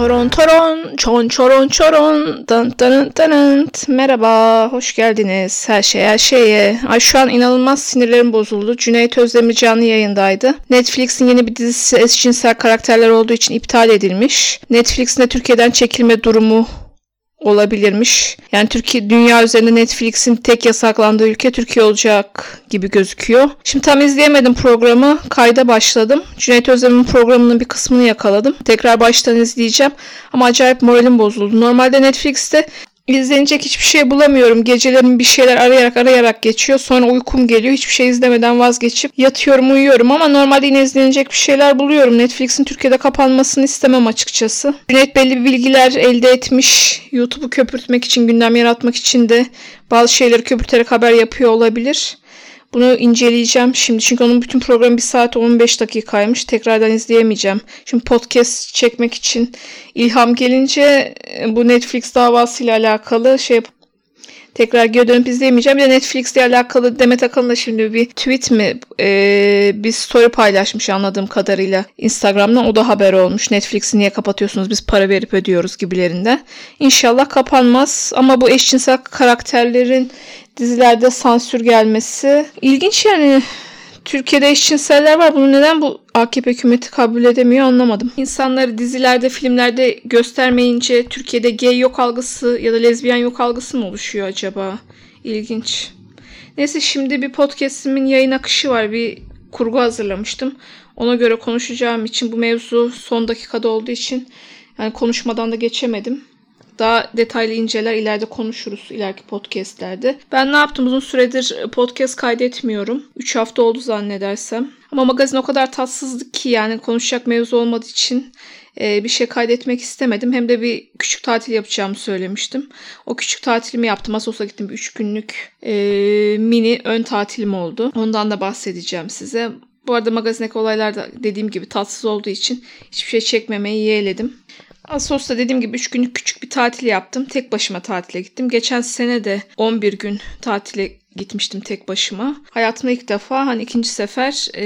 toron toron, çon çoron çoron, dın dın dın Merhaba, hoş geldiniz. Her şey her şeye. Ay şu an inanılmaz sinirlerim bozuldu. Cüneyt Özdemir canlı yayındaydı. Netflix'in yeni bir dizisi eşcinsel karakterler olduğu için iptal edilmiş. Netflix'in de Türkiye'den çekilme durumu olabilirmiş. Yani Türkiye dünya üzerinde Netflix'in tek yasaklandığı ülke Türkiye olacak gibi gözüküyor. Şimdi tam izleyemedim programı. Kayda başladım. Cüneyt Özdemir'in programının bir kısmını yakaladım. Tekrar baştan izleyeceğim. Ama acayip moralim bozuldu. Normalde Netflix'te İzlenecek hiçbir şey bulamıyorum. Gecelerin bir şeyler arayarak arayarak geçiyor. Sonra uykum geliyor. Hiçbir şey izlemeden vazgeçip yatıyorum uyuyorum ama normalde yine izlenecek bir şeyler buluyorum. Netflix'in Türkiye'de kapanmasını istemem açıkçası. Cüneyt belli bir bilgiler elde etmiş. YouTube'u köpürtmek için, gündem yaratmak için de bazı şeyleri köpürterek haber yapıyor olabilir. Bunu inceleyeceğim şimdi çünkü onun bütün programı 1 saat 15 dakikaymış. Tekrardan izleyemeyeceğim. Şimdi podcast çekmek için ilham gelince e, bu Netflix davasıyla alakalı şey tekrar geri dönüp izleyemeyeceğim. Bir de Netflix ile alakalı Demet Akalın şimdi bir tweet mi e, bir story paylaşmış anladığım kadarıyla Instagram'dan. O da haber olmuş. Netflix'i niye kapatıyorsunuz biz para verip ödüyoruz gibilerinden. İnşallah kapanmaz ama bu eşcinsel karakterlerin dizilerde sansür gelmesi ilginç yani. Türkiye'de eşcinseller var. Bunu neden bu AKP hükümeti kabul edemiyor anlamadım. İnsanları dizilerde, filmlerde göstermeyince Türkiye'de gay yok algısı ya da lezbiyen yok algısı mı oluşuyor acaba? İlginç. Neyse şimdi bir podcastimin yayın akışı var. Bir kurgu hazırlamıştım. Ona göre konuşacağım için bu mevzu son dakikada olduğu için yani konuşmadan da geçemedim. Daha detaylı inceler ileride konuşuruz ileriki podcastlerde. Ben ne yaptım uzun süredir podcast kaydetmiyorum. 3 hafta oldu zannedersem. Ama magazin o kadar tatsızdı ki yani konuşacak mevzu olmadığı için e, bir şey kaydetmek istemedim. Hem de bir küçük tatil yapacağımı söylemiştim. O küçük tatilimi yaptım. Asos'a gittim. Bir 3 günlük e, mini ön tatilim oldu. Ondan da bahsedeceğim size. Bu arada magazindeki olaylar da dediğim gibi tatsız olduğu için hiçbir şey çekmemeyi yeğledim. Asos'ta dediğim gibi 3 günlük küçük bir tatil yaptım. Tek başıma tatile gittim. Geçen sene de 11 gün tatile gitmiştim tek başıma. Hayatımda ilk defa hani ikinci sefer e,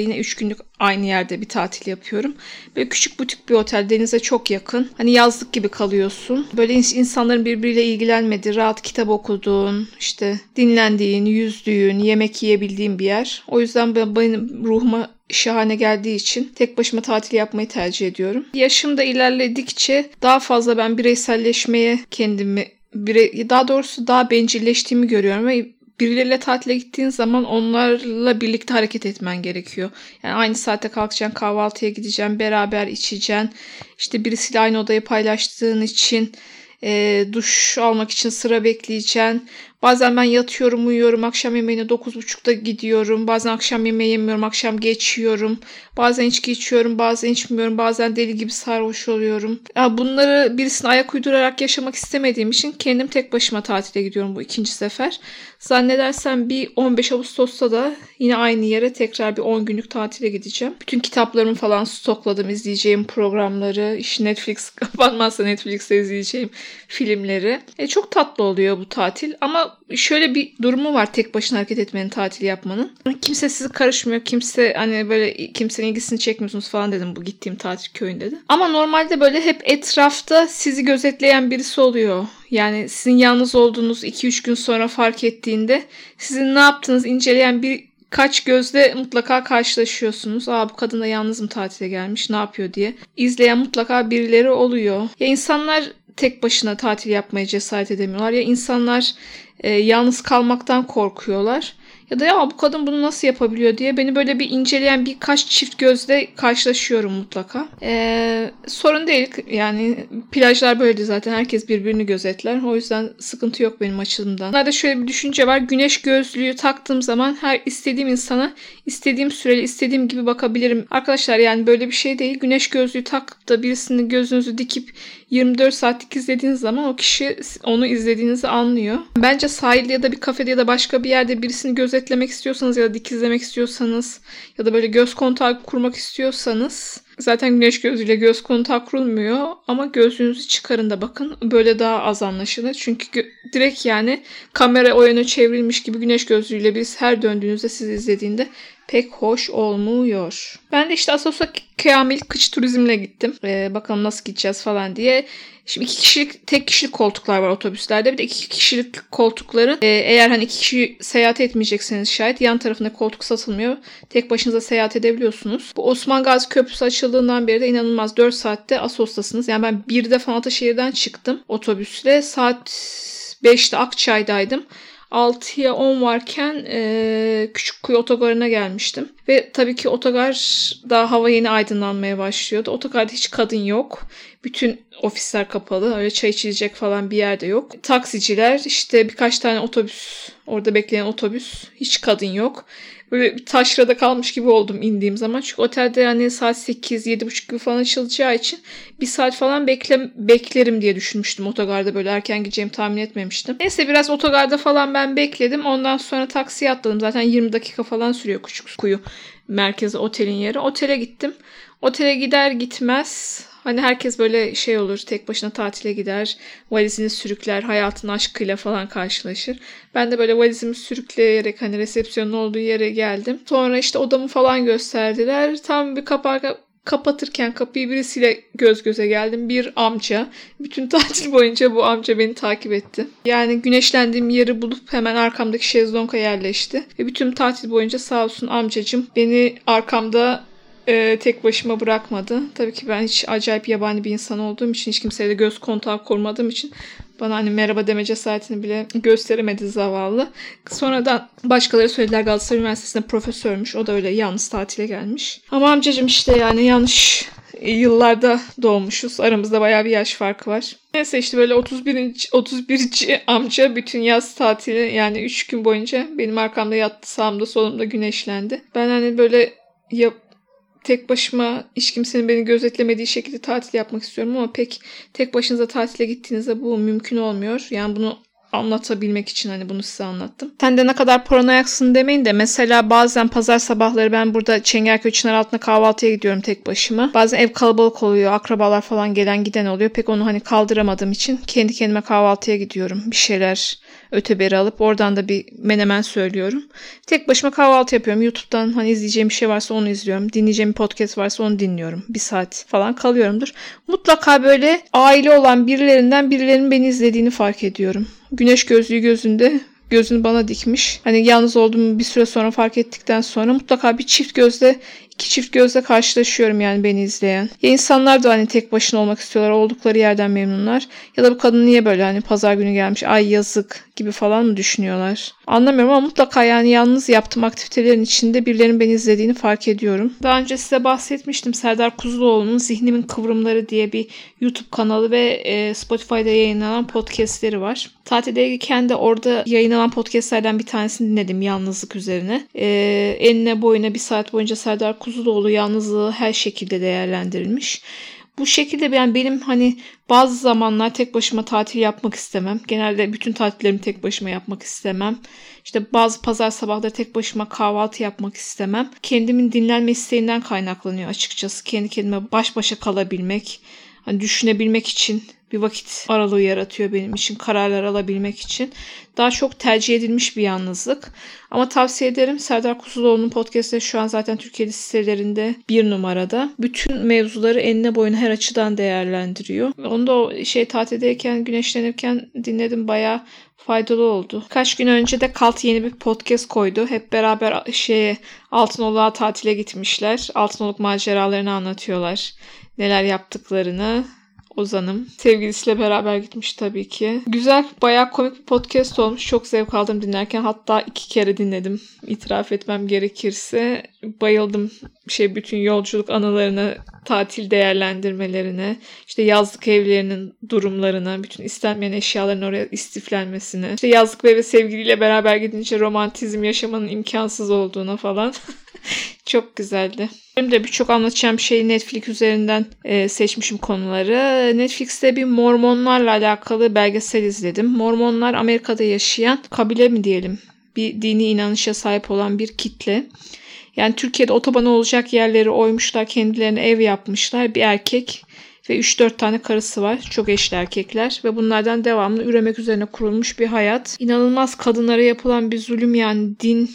yine 3 günlük aynı yerde bir tatil yapıyorum. Böyle küçük butik bir otel denize çok yakın. Hani yazlık gibi kalıyorsun. Böyle insanların birbiriyle ilgilenmediği, rahat kitap okuduğun, işte dinlendiğin, yüzdüğün, yemek yiyebildiğin bir yer. O yüzden benim ruhuma şahane geldiği için tek başıma tatil yapmayı tercih ediyorum. Yaşım da ilerledikçe daha fazla ben bireyselleşmeye kendimi bire, daha doğrusu daha bencilleştiğimi görüyorum ve birileriyle tatile gittiğin zaman onlarla birlikte hareket etmen gerekiyor. Yani aynı saatte kalkacaksın, kahvaltıya gideceksin, beraber içeceksin. İşte birisiyle aynı odayı paylaştığın için e, duş almak için sıra bekleyeceksin. Bazen ben yatıyorum, uyuyorum. Akşam yemeğine 9.30'da gidiyorum. Bazen akşam yemeği yemiyorum. Akşam geçiyorum. Bazen içki içiyorum. Bazen içmiyorum. Bazen deli gibi sarhoş oluyorum. Ya bunları birisine ayak uydurarak yaşamak istemediğim için kendim tek başıma tatile gidiyorum bu ikinci sefer. Zannedersem bir 15 Ağustos'ta da yine aynı yere tekrar bir 10 günlük tatile gideceğim. Bütün kitaplarımı falan stokladım. izleyeceğim programları. İşte Netflix kapanmazsa Netflix'te izleyeceğim filmleri. E, çok tatlı oluyor bu tatil ama şöyle bir durumu var tek başına hareket etmenin, tatil yapmanın. Kimse sizi karışmıyor. Kimse hani böyle kimsenin ilgisini çekmiyorsunuz falan dedim bu gittiğim tatil köyünde de. Ama normalde böyle hep etrafta sizi gözetleyen birisi oluyor. Yani sizin yalnız olduğunuz 2-3 gün sonra fark ettiğinde sizin ne yaptığınız inceleyen bir kaç gözle mutlaka karşılaşıyorsunuz. Aa bu kadın da yalnız mı tatile gelmiş ne yapıyor diye. İzleyen mutlaka birileri oluyor. Ya insanlar tek başına tatil yapmaya cesaret edemiyorlar. Ya insanlar e, yalnız kalmaktan korkuyorlar. Ya da ya bu kadın bunu nasıl yapabiliyor diye beni böyle bir inceleyen birkaç çift gözle karşılaşıyorum mutlaka. Ee, sorun değil yani plajlar böyle zaten herkes birbirini gözetler. O yüzden sıkıntı yok benim açımdan. Bunlarda şöyle bir düşünce var. Güneş gözlüğü taktığım zaman her istediğim insana istediğim süreli istediğim gibi bakabilirim. Arkadaşlar yani böyle bir şey değil. Güneş gözlüğü takıp da birisinin gözünüzü dikip 24 saatlik izlediğiniz zaman o kişi onu izlediğinizi anlıyor. Bence sahilde ya da bir kafede ya da başka bir yerde birisini gözetlemek istiyorsanız ya da dikizlemek istiyorsanız ya da böyle göz kontağı kurmak istiyorsanız Zaten güneş gözüyle göz kontağı kurulmuyor ama gözlüğünüzü çıkarın da bakın. Böyle daha az anlaşılır. Çünkü direkt yani kamera o yöne çevrilmiş gibi güneş gözlüğüyle biz her döndüğünüzde siz izlediğinde pek hoş olmuyor. Ben de işte Asos'a Kamil kıç turizmle gittim. Ee, bakalım nasıl gideceğiz falan diye. Şimdi iki kişilik, tek kişilik koltuklar var otobüslerde. Bir de iki kişilik koltukların e, eğer hani iki kişi seyahat etmeyecekseniz şayet yan tarafında koltuk satılmıyor. Tek başınıza seyahat edebiliyorsunuz. Bu Osman Gazi Köprüsü açıldığından beri de inanılmaz 4 saatte Asos'tasınız. Yani ben bir de Ataşehir'den çıktım otobüsle. Saat 5'te Akçay'daydım. 6'ya 10 varken e, Küçükkuyu Otogarı'na gelmiştim. Ve tabii ki otogar daha hava yeni aydınlanmaya başlıyordu. Otogarda hiç kadın yok. Bütün ofisler kapalı. Öyle çay içilecek falan bir yerde yok. Taksiciler işte birkaç tane otobüs. Orada bekleyen otobüs. Hiç kadın yok. Böyle taşrada kalmış gibi oldum indiğim zaman. Çünkü otelde yani saat 8 7.30 gibi falan açılacağı için bir saat falan bekle, beklerim diye düşünmüştüm otogarda böyle erken gideceğimi tahmin etmemiştim. Neyse biraz otogarda falan ben bekledim. Ondan sonra taksiye atladım. Zaten 20 dakika falan sürüyor küçük kuyu merkezi otelin yeri. Otele gittim. Otele gider gitmez Hani herkes böyle şey olur tek başına tatile gider valizini sürükler hayatın aşkıyla falan karşılaşır. Ben de böyle valizimi sürükleyerek hani resepsiyonun olduğu yere geldim. Sonra işte odamı falan gösterdiler. Tam bir kapak kapatırken kapıyı birisiyle göz göze geldim. Bir amca. Bütün tatil boyunca bu amca beni takip etti. Yani güneşlendiğim yeri bulup hemen arkamdaki şezlonga yerleşti. Ve bütün tatil boyunca sağ olsun amcacım beni arkamda e, tek başıma bırakmadı. Tabii ki ben hiç acayip yabani bir insan olduğum için hiç kimseyle göz kontağı kurmadığım için bana hani merhaba deme cesaretini bile gösteremedi zavallı. Sonradan başkaları söylediler Galatasaray Üniversitesi'nde profesörmüş. O da öyle yalnız tatile gelmiş. Ama amcacım işte yani yanlış yıllarda doğmuşuz. Aramızda bayağı bir yaş farkı var. Neyse işte böyle 31. 31. amca bütün yaz tatili yani 3 gün boyunca benim arkamda yattı sağımda solumda güneşlendi. Ben hani böyle ya tek başıma hiç kimsenin beni gözetlemediği şekilde tatil yapmak istiyorum ama pek tek başınıza tatile gittiğinizde bu mümkün olmuyor. Yani bunu anlatabilmek için hani bunu size anlattım. Sen de ne kadar paranoyaksın demeyin de mesela bazen pazar sabahları ben burada Çengelköy Çınar altına kahvaltıya gidiyorum tek başıma. Bazen ev kalabalık oluyor. Akrabalar falan gelen giden oluyor. Pek onu hani kaldıramadığım için kendi kendime kahvaltıya gidiyorum. Bir şeyler öteberi alıp oradan da bir menemen söylüyorum. Tek başıma kahvaltı yapıyorum. YouTube'dan hani izleyeceğim bir şey varsa onu izliyorum. Dinleyeceğim bir podcast varsa onu dinliyorum. Bir saat falan kalıyorumdur. Mutlaka böyle aile olan birilerinden birilerinin beni izlediğini fark ediyorum. Güneş gözlüğü gözünde gözünü bana dikmiş. Hani yalnız olduğumu bir süre sonra fark ettikten sonra mutlaka bir çift gözle iki çift gözle karşılaşıyorum yani beni izleyen. Ya insanlar da hani tek başına olmak istiyorlar. Oldukları yerden memnunlar. Ya da bu kadın niye böyle hani pazar günü gelmiş ay yazık gibi falan mı düşünüyorlar? Anlamıyorum ama mutlaka yani yalnız yaptığım aktivitelerin içinde birilerinin beni izlediğini fark ediyorum. Daha önce size bahsetmiştim Serdar Kuzuloğlu'nun Zihnimin Kıvrımları diye bir YouTube kanalı ve e, Spotify'da yayınlanan podcastleri var. Tatildeyken de orada yayınlanan podcastlerden bir tanesini dinledim yalnızlık üzerine. E, enine boyuna bir saat boyunca Serdar Kuzuloğlu yalnızlığı her şekilde değerlendirilmiş. Bu şekilde yani benim hani bazı zamanlar tek başıma tatil yapmak istemem. Genelde bütün tatillerimi tek başıma yapmak istemem. İşte bazı pazar sabahları tek başıma kahvaltı yapmak istemem. Kendimin dinlenme isteğinden kaynaklanıyor açıkçası. Kendi kendime baş başa kalabilmek, hani düşünebilmek için bir vakit aralığı yaratıyor benim için kararlar alabilmek için. Daha çok tercih edilmiş bir yalnızlık. Ama tavsiye ederim Serdar Kuzuloğlu'nun podcast'ı şu an zaten Türkiye listelerinde bir numarada. Bütün mevzuları enine boyuna her açıdan değerlendiriyor. Onu da o şey tatildeyken güneşlenirken dinledim bayağı faydalı oldu. Kaç gün önce de Kalt yeni bir podcast koydu. Hep beraber şeye Altınoluk'a tatile gitmişler. Altınoluk maceralarını anlatıyorlar. Neler yaptıklarını Ozan'ım. Sevgilisiyle beraber gitmiş tabii ki. Güzel, bayağı komik bir podcast olmuş. Çok zevk aldım dinlerken. Hatta iki kere dinledim. İtiraf etmem gerekirse. Bayıldım şey bütün yolculuk anılarını, tatil değerlendirmelerine, işte yazlık evlerinin durumlarına, bütün istenmeyen eşyaların oraya istiflenmesine, işte yazlık ve sevgiliyle beraber gidince romantizm yaşamanın imkansız olduğuna falan. Çok güzeldi. Benim de birçok anlatacağım şeyi Netflix üzerinden e, seçmişim konuları. Netflix'te bir Mormonlarla alakalı belgesel izledim. Mormonlar Amerika'da yaşayan kabile mi diyelim bir dini inanışa sahip olan bir kitle. Yani Türkiye'de otoban olacak yerleri oymuşlar, kendilerine ev yapmışlar. Bir erkek ve 3-4 tane karısı var. Çok eşli erkekler ve bunlardan devamlı üremek üzerine kurulmuş bir hayat. İnanılmaz kadınlara yapılan bir zulüm yani din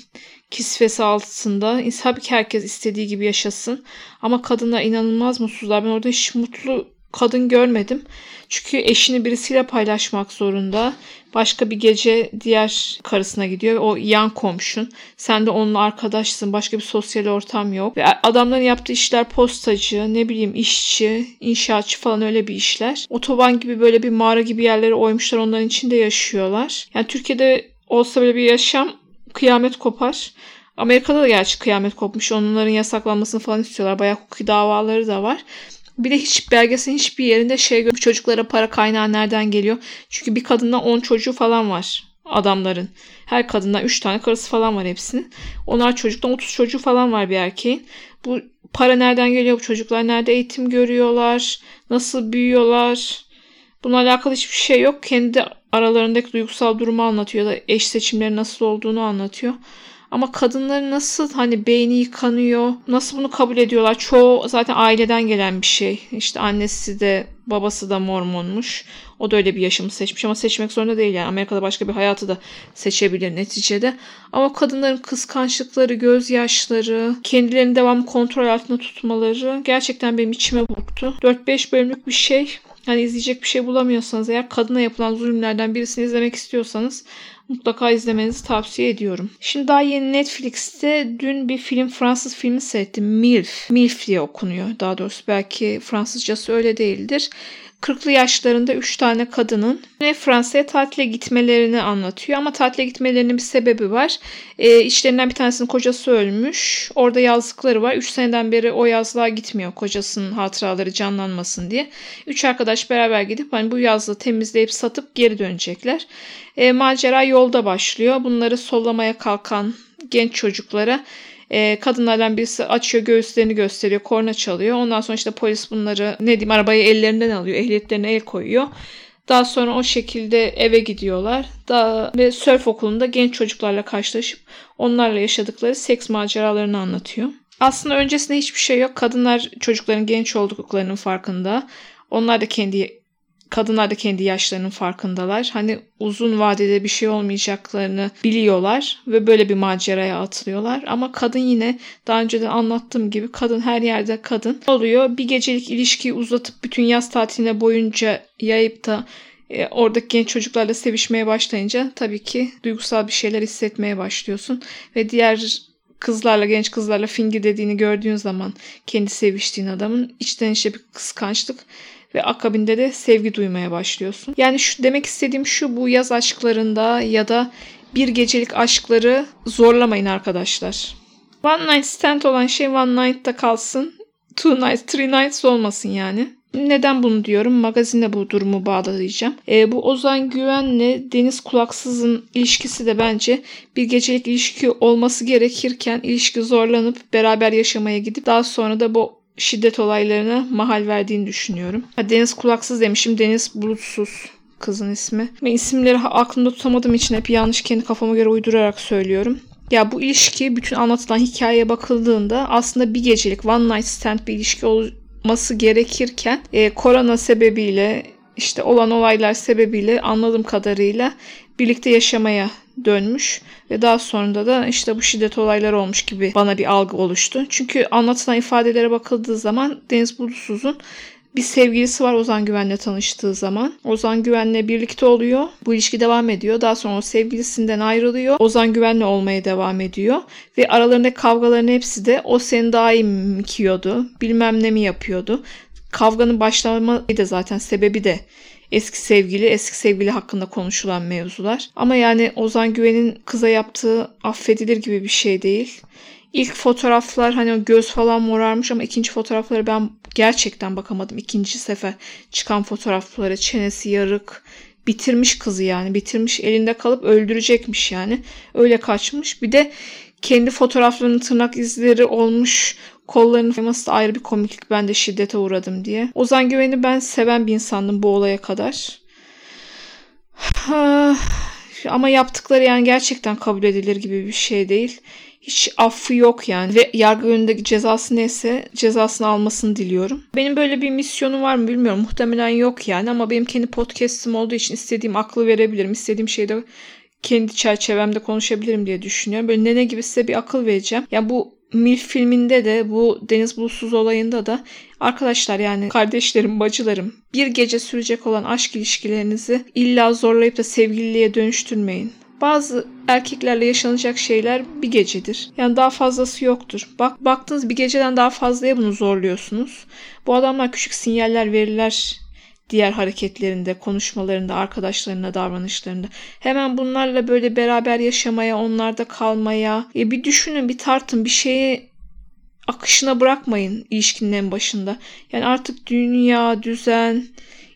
kisvesi altında. Tabii ki herkes istediği gibi yaşasın. Ama kadınlar inanılmaz mutsuzlar. Ben orada hiç mutlu kadın görmedim. Çünkü eşini birisiyle paylaşmak zorunda. Başka bir gece diğer karısına gidiyor. O yan komşun. Sen de onunla arkadaşsın. Başka bir sosyal ortam yok. Ve adamların yaptığı işler postacı, ne bileyim işçi, inşaatçı falan öyle bir işler. Otoban gibi böyle bir mağara gibi yerlere oymuşlar. Onların içinde yaşıyorlar. Yani Türkiye'de olsa böyle bir yaşam kıyamet kopar. Amerika'da da gerçi kıyamet kopmuş. Onların yasaklanmasını falan istiyorlar. Bayağı hukuki davaları da var. Bir de hiç belgeselin hiçbir yerinde şey görmüş çocuklara para kaynağı nereden geliyor. Çünkü bir kadından 10 çocuğu falan var adamların. Her kadından 3 tane karısı falan var hepsinin. Onlar çocuktan 30 çocuğu falan var bir erkeğin. Bu para nereden geliyor? Bu çocuklar nerede eğitim görüyorlar? Nasıl büyüyorlar? Bununla alakalı hiçbir şey yok. Kendi aralarındaki duygusal durumu anlatıyor ya da eş seçimleri nasıl olduğunu anlatıyor. Ama kadınların nasıl hani beyni yıkanıyor, nasıl bunu kabul ediyorlar? Çoğu zaten aileden gelen bir şey. İşte annesi de babası da mormonmuş. O da öyle bir yaşamı seçmiş ama seçmek zorunda değil yani. Amerika'da başka bir hayatı da seçebilir neticede. Ama kadınların kıskançlıkları, gözyaşları, kendilerini devamlı kontrol altında tutmaları gerçekten benim içime vurdu. 4-5 bölümlük bir şey. Hani izleyecek bir şey bulamıyorsanız eğer kadına yapılan zulümlerden birisini izlemek istiyorsanız mutlaka izlemenizi tavsiye ediyorum. Şimdi daha yeni Netflix'te dün bir film Fransız filmi seyrettim. MILF. MILF diye okunuyor daha doğrusu. Belki Fransızcası öyle değildir. 40'lı yaşlarında 3 tane kadının Fransa'ya tatile gitmelerini anlatıyor. Ama tatile gitmelerinin bir sebebi var. E, içlerinden bir tanesinin kocası ölmüş. Orada yazlıkları var. 3 seneden beri o yazlığa gitmiyor kocasının hatıraları canlanmasın diye. 3 arkadaş beraber gidip hani bu yazlığı temizleyip satıp geri dönecekler. E, macera yolda başlıyor. Bunları sollamaya kalkan genç çocuklara e, kadınlardan birisi açıyor göğüslerini gösteriyor. Korna çalıyor. Ondan sonra işte polis bunları ne diyeyim arabayı ellerinden alıyor. Ehliyetlerine el koyuyor. Daha sonra o şekilde eve gidiyorlar. Daha ve sörf okulunda genç çocuklarla karşılaşıp onlarla yaşadıkları seks maceralarını anlatıyor. Aslında öncesinde hiçbir şey yok. Kadınlar çocukların genç olduklarının farkında. Onlar da kendi kadınlar da kendi yaşlarının farkındalar. Hani uzun vadede bir şey olmayacaklarını biliyorlar ve böyle bir maceraya atılıyorlar. Ama kadın yine daha önce de anlattığım gibi kadın her yerde kadın oluyor. Bir gecelik ilişkiyi uzatıp bütün yaz tatiline boyunca yayıp da e, oradaki genç çocuklarla sevişmeye başlayınca tabii ki duygusal bir şeyler hissetmeye başlıyorsun ve diğer kızlarla genç kızlarla fingi dediğini gördüğün zaman kendi seviştiğin adamın içten içe bir kıskançlık ve akabinde de sevgi duymaya başlıyorsun. Yani şu demek istediğim şu bu yaz aşklarında ya da bir gecelik aşkları zorlamayın arkadaşlar. One night stand olan şey one night'ta kalsın. Two nights, three nights olmasın yani. Neden bunu diyorum? Magazinde bu durumu bağlayacağım. E, bu Ozan Güven'le Deniz Kulaksız'ın ilişkisi de bence bir gecelik ilişki olması gerekirken ilişki zorlanıp beraber yaşamaya gidip daha sonra da bu şiddet olaylarına mahal verdiğini düşünüyorum. Deniz Kulaksız demişim. Deniz Bulutsuz kızın ismi. Ve isimleri aklımda tutamadığım için hep yanlış kendi kafama göre uydurarak söylüyorum. Ya bu ilişki bütün anlatılan hikayeye bakıldığında aslında bir gecelik one night stand bir ilişki olması gerekirken e, korona sebebiyle işte olan olaylar sebebiyle anladığım kadarıyla birlikte yaşamaya dönmüş ve daha sonra da işte bu şiddet olayları olmuş gibi bana bir algı oluştu. Çünkü anlatılan ifadelere bakıldığı zaman Deniz Bulutsuz'un bir sevgilisi var Ozan Güven'le tanıştığı zaman. Ozan Güven'le birlikte oluyor. Bu ilişki devam ediyor. Daha sonra o sevgilisinden ayrılıyor. Ozan Güven'le olmaya devam ediyor. Ve aralarındaki kavgaların hepsi de o seni daha iyi mi bilmem ne mi yapıyordu. Kavganın başlamayı da zaten sebebi de eski sevgili, eski sevgili hakkında konuşulan mevzular. Ama yani Ozan Güven'in kıza yaptığı affedilir gibi bir şey değil. İlk fotoğraflar hani göz falan morarmış ama ikinci fotoğrafları ben gerçekten bakamadım. İkinci sefer çıkan fotoğraflara çenesi yarık, bitirmiş kızı yani bitirmiş elinde kalıp öldürecekmiş yani öyle kaçmış bir de kendi fotoğraflarının tırnak izleri olmuş kollarının koyması da ayrı bir komiklik. Ben de şiddete uğradım diye. Ozan Güven'i ben seven bir insandım bu olaya kadar. Ama yaptıkları yani gerçekten kabul edilir gibi bir şey değil. hiç affı yok yani ve yargı önündeki cezası neyse cezasını almasını diliyorum. Benim böyle bir misyonum var mı bilmiyorum. Muhtemelen yok yani ama benim kendi podcast'im olduğu için istediğim aklı verebilirim. İstediğim şeyde kendi çerçevemde konuşabilirim diye düşünüyorum. Böyle nene gibi size bir akıl vereceğim. Ya yani bu Milf filminde de bu Deniz Bulutsuz olayında da arkadaşlar yani kardeşlerim, bacılarım bir gece sürecek olan aşk ilişkilerinizi illa zorlayıp da sevgililiğe dönüştürmeyin. Bazı erkeklerle yaşanacak şeyler bir gecedir. Yani daha fazlası yoktur. Bak baktınız bir geceden daha fazlaya bunu zorluyorsunuz. Bu adamlar küçük sinyaller verirler diğer hareketlerinde, konuşmalarında, arkadaşlarına, davranışlarında. Hemen bunlarla böyle beraber yaşamaya, onlarda kalmaya. E bir düşünün, bir tartın, bir şeyi akışına bırakmayın ilişkinin en başında. Yani artık dünya, düzen,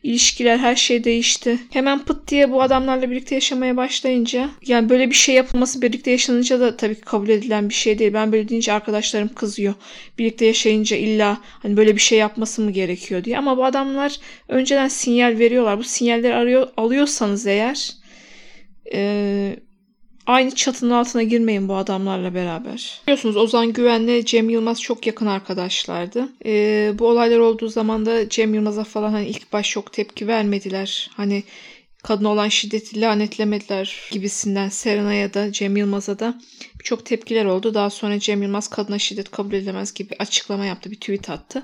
ilişkiler her şey değişti. Hemen pıt diye bu adamlarla birlikte yaşamaya başlayınca yani böyle bir şey yapılması birlikte yaşanınca da tabii ki kabul edilen bir şey değil. Ben böyle deyince arkadaşlarım kızıyor. Birlikte yaşayınca illa hani böyle bir şey yapması mı gerekiyor diye. Ama bu adamlar önceden sinyal veriyorlar. Bu sinyalleri arıyor, alıyorsanız eğer eee aynı çatının altına girmeyin bu adamlarla beraber. Biliyorsunuz Ozan Güven'le Cem Yılmaz çok yakın arkadaşlardı. Ee, bu olaylar olduğu zaman da Cem Yılmaz'a falan hani ilk baş çok tepki vermediler. Hani kadın olan şiddeti lanetlemediler gibisinden Serenay'a da Cem Yılmaz'a da çok tepkiler oldu. Daha sonra Cem Yılmaz kadına şiddet kabul edilemez gibi açıklama yaptı. Bir tweet attı.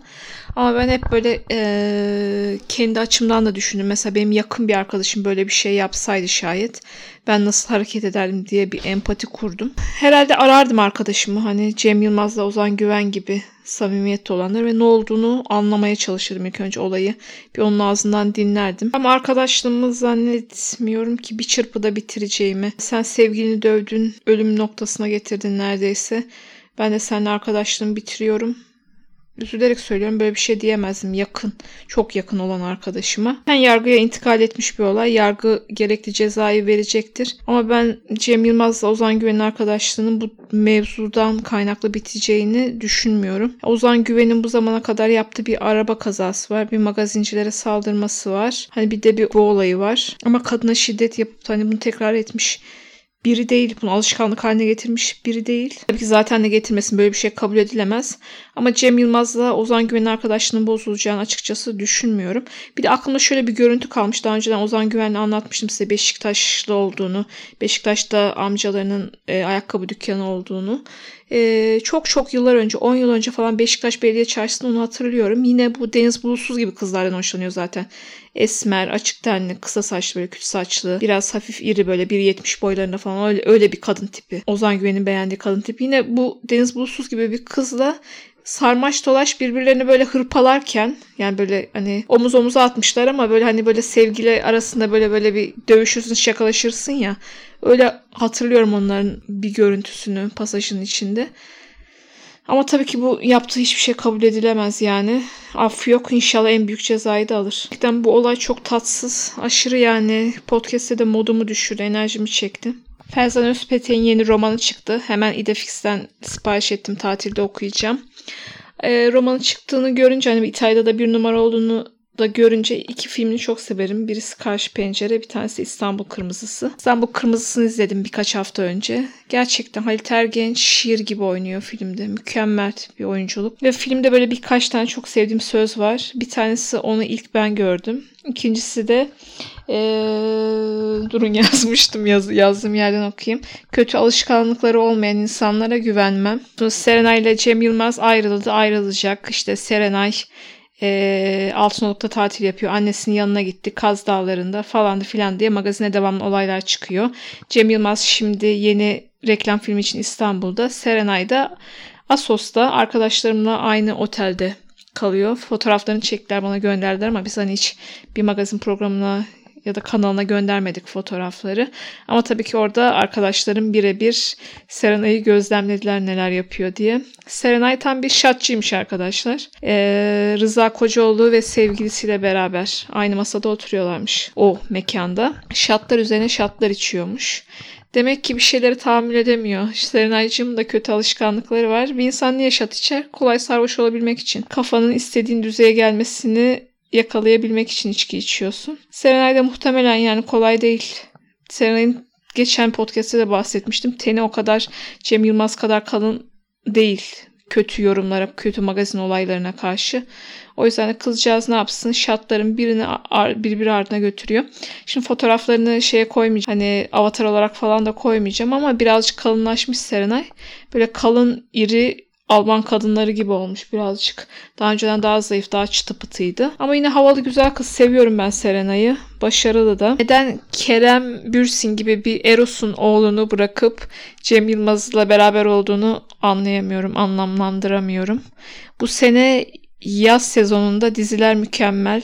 Ama ben hep böyle e, kendi açımdan da düşündüm. Mesela benim yakın bir arkadaşım böyle bir şey yapsaydı şayet ben nasıl hareket ederdim diye bir empati kurdum. Herhalde arardım arkadaşımı hani Cem Yılmaz'la Ozan Güven gibi samimiyette olanlar ve ne olduğunu anlamaya çalışırdım ilk önce olayı. Bir onun ağzından dinlerdim. Ama arkadaşlığımı zannetmiyorum ki bir çırpıda bitireceğimi. Sen sevgilini dövdün, ölüm noktasına getirdin neredeyse. Ben de seninle arkadaşlığımı bitiriyorum üzülerek söylüyorum böyle bir şey diyemezdim yakın çok yakın olan arkadaşıma. Ben yargıya intikal etmiş bir olay. Yargı gerekli cezayı verecektir. Ama ben Cem Yılmaz'la Ozan Güven'in arkadaşlığının bu mevzudan kaynaklı biteceğini düşünmüyorum. Ozan Güven'in bu zamana kadar yaptığı bir araba kazası var. Bir magazincilere saldırması var. Hani bir de bir bu olayı var. Ama kadına şiddet yapıp hani bunu tekrar etmiş biri değil. Bunu alışkanlık haline getirmiş biri değil. Tabii ki zaten de getirmesin böyle bir şey kabul edilemez. Ama Cem Yılmaz'la Ozan Güven'in arkadaşlığının bozulacağını açıkçası düşünmüyorum. Bir de aklımda şöyle bir görüntü kalmış. Daha önceden Ozan Güven'le anlatmıştım size Beşiktaşlı olduğunu. Beşiktaş'ta amcalarının e, ayakkabı dükkanı olduğunu. E, çok çok yıllar önce 10 yıl önce falan Beşiktaş Belediye Çarşısı'nda onu hatırlıyorum. Yine bu Deniz Bulutsuz gibi kızlardan hoşlanıyor zaten. Esmer, açık tenli, kısa saçlı böyle küt saçlı, biraz hafif iri böyle 1.70 boylarında falan öyle, öyle bir kadın tipi. Ozan Güven'in beğendiği kadın tipi. Yine bu Deniz Bulutsuz gibi bir kızla sarmaş dolaş birbirlerini böyle hırpalarken yani böyle hani omuz omuza atmışlar ama böyle hani böyle sevgili arasında böyle böyle bir dövüşürsün şakalaşırsın ya öyle hatırlıyorum onların bir görüntüsünü pasajın içinde. Ama tabii ki bu yaptığı hiçbir şey kabul edilemez yani. Af yok inşallah en büyük cezayı da alır. Gerçekten bu olay çok tatsız. Aşırı yani podcast'te de modumu düşürdü. Enerjimi çekti. Ferzan Özpetek'in yeni romanı çıktı. Hemen İdefix'ten sipariş ettim. Tatilde okuyacağım. E, romanın çıktığını görünce hani İtalya'da da bir numara olduğunu da görünce iki filmini çok severim. Birisi Karşı Pencere, bir tanesi İstanbul Kırmızısı. İstanbul Kırmızısı'nı izledim birkaç hafta önce. Gerçekten Halit Ergenç şiir gibi oynuyor filmde. Mükemmel bir oyunculuk. Ve filmde böyle birkaç tane çok sevdiğim söz var. Bir tanesi onu ilk ben gördüm. İkincisi de ee, durun yazmıştım yaz, yazdığım yerden okuyayım. Kötü alışkanlıkları olmayan insanlara güvenmem. Serenay ile Cem Yılmaz ayrıldı ayrılacak. İşte Serenay e, Altınoluk'ta tatil yapıyor. Annesinin yanına gitti. Kaz Dağları'nda falandı filan diye magazine devamlı olaylar çıkıyor. Cem Yılmaz şimdi yeni reklam filmi için İstanbul'da. Serenay da Asos'ta arkadaşlarımla aynı otelde kalıyor. Fotoğraflarını çektiler bana gönderdiler ama biz hani hiç bir magazin programına ya da kanalına göndermedik fotoğrafları. Ama tabii ki orada arkadaşlarım birebir Serenay'ı gözlemlediler neler yapıyor diye. Serenay tam bir şatçıymış arkadaşlar. Ee, Rıza Kocaoğlu ve sevgilisiyle beraber aynı masada oturuyorlarmış o mekanda. Şatlar üzerine şatlar içiyormuş. Demek ki bir şeyleri tahammül edemiyor. Serenaycığım da kötü alışkanlıkları var. Bir insan niye şat içer? Kolay sarhoş olabilmek için. Kafanın istediğin düzeye gelmesini yakalayabilmek için içki içiyorsun. Serenay da muhtemelen yani kolay değil. Serenay'ın geçen podcast'te de bahsetmiştim. Teni o kadar Cem Yılmaz kadar kalın değil kötü yorumlara, kötü magazin olaylarına karşı. O yüzden de kızcağız ne yapsın? Şatların birini birbiri ardına götürüyor. Şimdi fotoğraflarını şeye koymayacağım. Hani avatar olarak falan da koymayacağım ama birazcık kalınlaşmış Serenay. Böyle kalın, iri Alman kadınları gibi olmuş birazcık. Daha önceden daha zayıf, daha çıtı pıtıydı. Ama yine havalı güzel kız. Seviyorum ben Serena'yı. Başarılı da. Neden Kerem Bürsin gibi bir Eros'un oğlunu bırakıp Cem Yılmaz'la beraber olduğunu anlayamıyorum, anlamlandıramıyorum. Bu sene yaz sezonunda diziler mükemmel.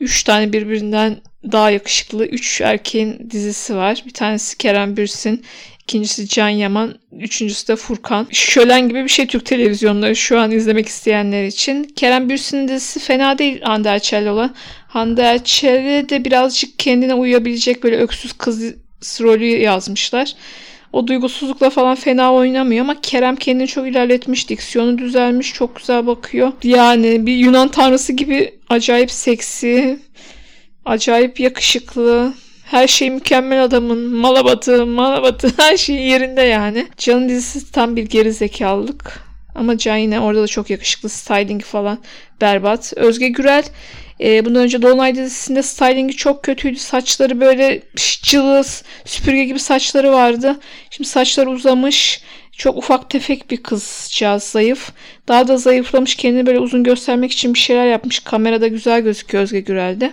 Üç tane birbirinden daha yakışıklı 3 erkeğin dizisi var. Bir tanesi Kerem Bürsin, İkincisi Can Yaman. Üçüncüsü de Furkan. Şölen gibi bir şey Türk televizyonları şu an izlemek isteyenler için. Kerem Bürsin'in dizisi fena değil Hande Erçel'le olan. Hande Erçel'e de birazcık kendine uyabilecek böyle öksüz kız rolü yazmışlar. O duygusuzlukla falan fena oynamıyor ama Kerem kendini çok ilerletmiş. Diksiyonu düzelmiş. Çok güzel bakıyor. Yani bir Yunan tanrısı gibi acayip seksi. Acayip yakışıklı. Her şey mükemmel adamın. Malabatı, malabatı her şey yerinde yani. Can'ın dizisi tam bir geri zekalılık. Ama Can yine orada da çok yakışıklı. Styling falan berbat. Özge Gürel e, bundan önce Dolunay dizisinde stylingi çok kötüydü. Saçları böyle cılız, süpürge gibi saçları vardı. Şimdi saçları uzamış. Çok ufak tefek bir kızcağız zayıf. Daha da zayıflamış kendini böyle uzun göstermek için bir şeyler yapmış. Kamerada güzel gözüküyor Özge Gürel'de.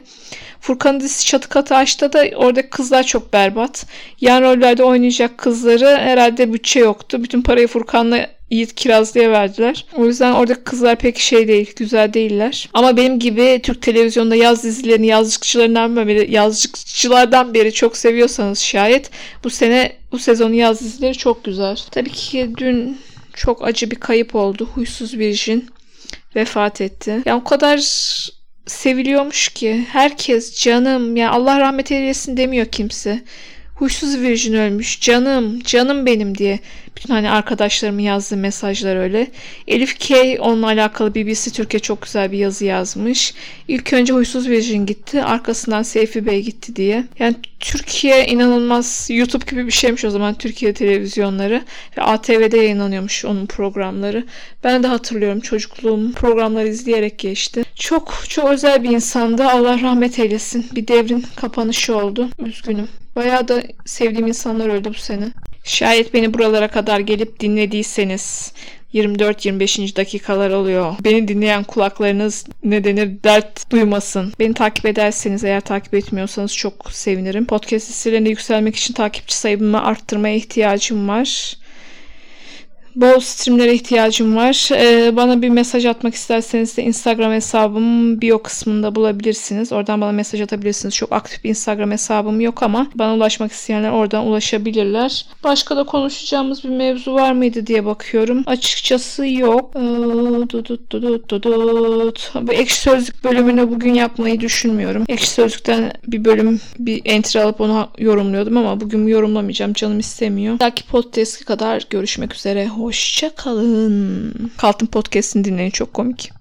Furkan dizisi Çatı Katı Aşk'ta da orada kızlar çok berbat. Yan rollerde oynayacak kızları herhalde bütçe yoktu. Bütün parayı Furkan'la Yiğit Kirazlı'ya verdiler. O yüzden orada kızlar pek şey değil, güzel değiller. Ama benim gibi Türk televizyonda yaz dizilerini yazlıkçılarından beri, yazlıkçılardan beri çok seviyorsanız şayet bu sene bu sezonun yaz dizileri çok güzel. Tabii ki dün çok acı bir kayıp oldu. Huysuz Virjin vefat etti. Yani o kadar seviliyormuş ki herkes canım ya Allah rahmet eylesin demiyor kimse. Huysuz Virgin ölmüş canım canım benim diye bütün hani arkadaşlarımın yazdığı mesajlar öyle. Elif K onunla alakalı BBC Türkiye çok güzel bir yazı yazmış. İlk önce Huysuz Virgin gitti arkasından Seyfi Bey gitti diye. Yani Türkiye inanılmaz YouTube gibi bir şeymiş o zaman Türkiye televizyonları ve ATV'de yayınlanıyormuş onun programları. Ben de hatırlıyorum çocukluğum programları izleyerek geçti. Çok çok özel bir insandı. Allah rahmet eylesin. Bir devrin kapanışı oldu. Üzgünüm. Bayağı da sevdiğim insanlar öldü bu sene. Şayet beni buralara kadar gelip dinlediyseniz 24-25. dakikalar oluyor. Beni dinleyen kulaklarınız ne denir dert duymasın. Beni takip ederseniz eğer takip etmiyorsanız çok sevinirim. Podcast listelerinde yükselmek için takipçi sayımı arttırmaya ihtiyacım var. Bol streamlere ihtiyacım var. Ee, bana bir mesaj atmak isterseniz de Instagram hesabım bio kısmında bulabilirsiniz. Oradan bana mesaj atabilirsiniz. Çok aktif bir Instagram hesabım yok ama bana ulaşmak isteyenler oradan ulaşabilirler. Başka da konuşacağımız bir mevzu var mıydı diye bakıyorum. Açıkçası yok. Ee, dudut dudut dudut. Bu ekşi sözlük bölümünü bugün yapmayı düşünmüyorum. Ekşi sözlükten bir bölüm bir entry alıp onu yorumluyordum ama bugün yorumlamayacağım. Canım istemiyor. Belki podcast'e kadar görüşmek üzere. Hoşça kalın. Kaltın podcast'ini dinleyin çok komik.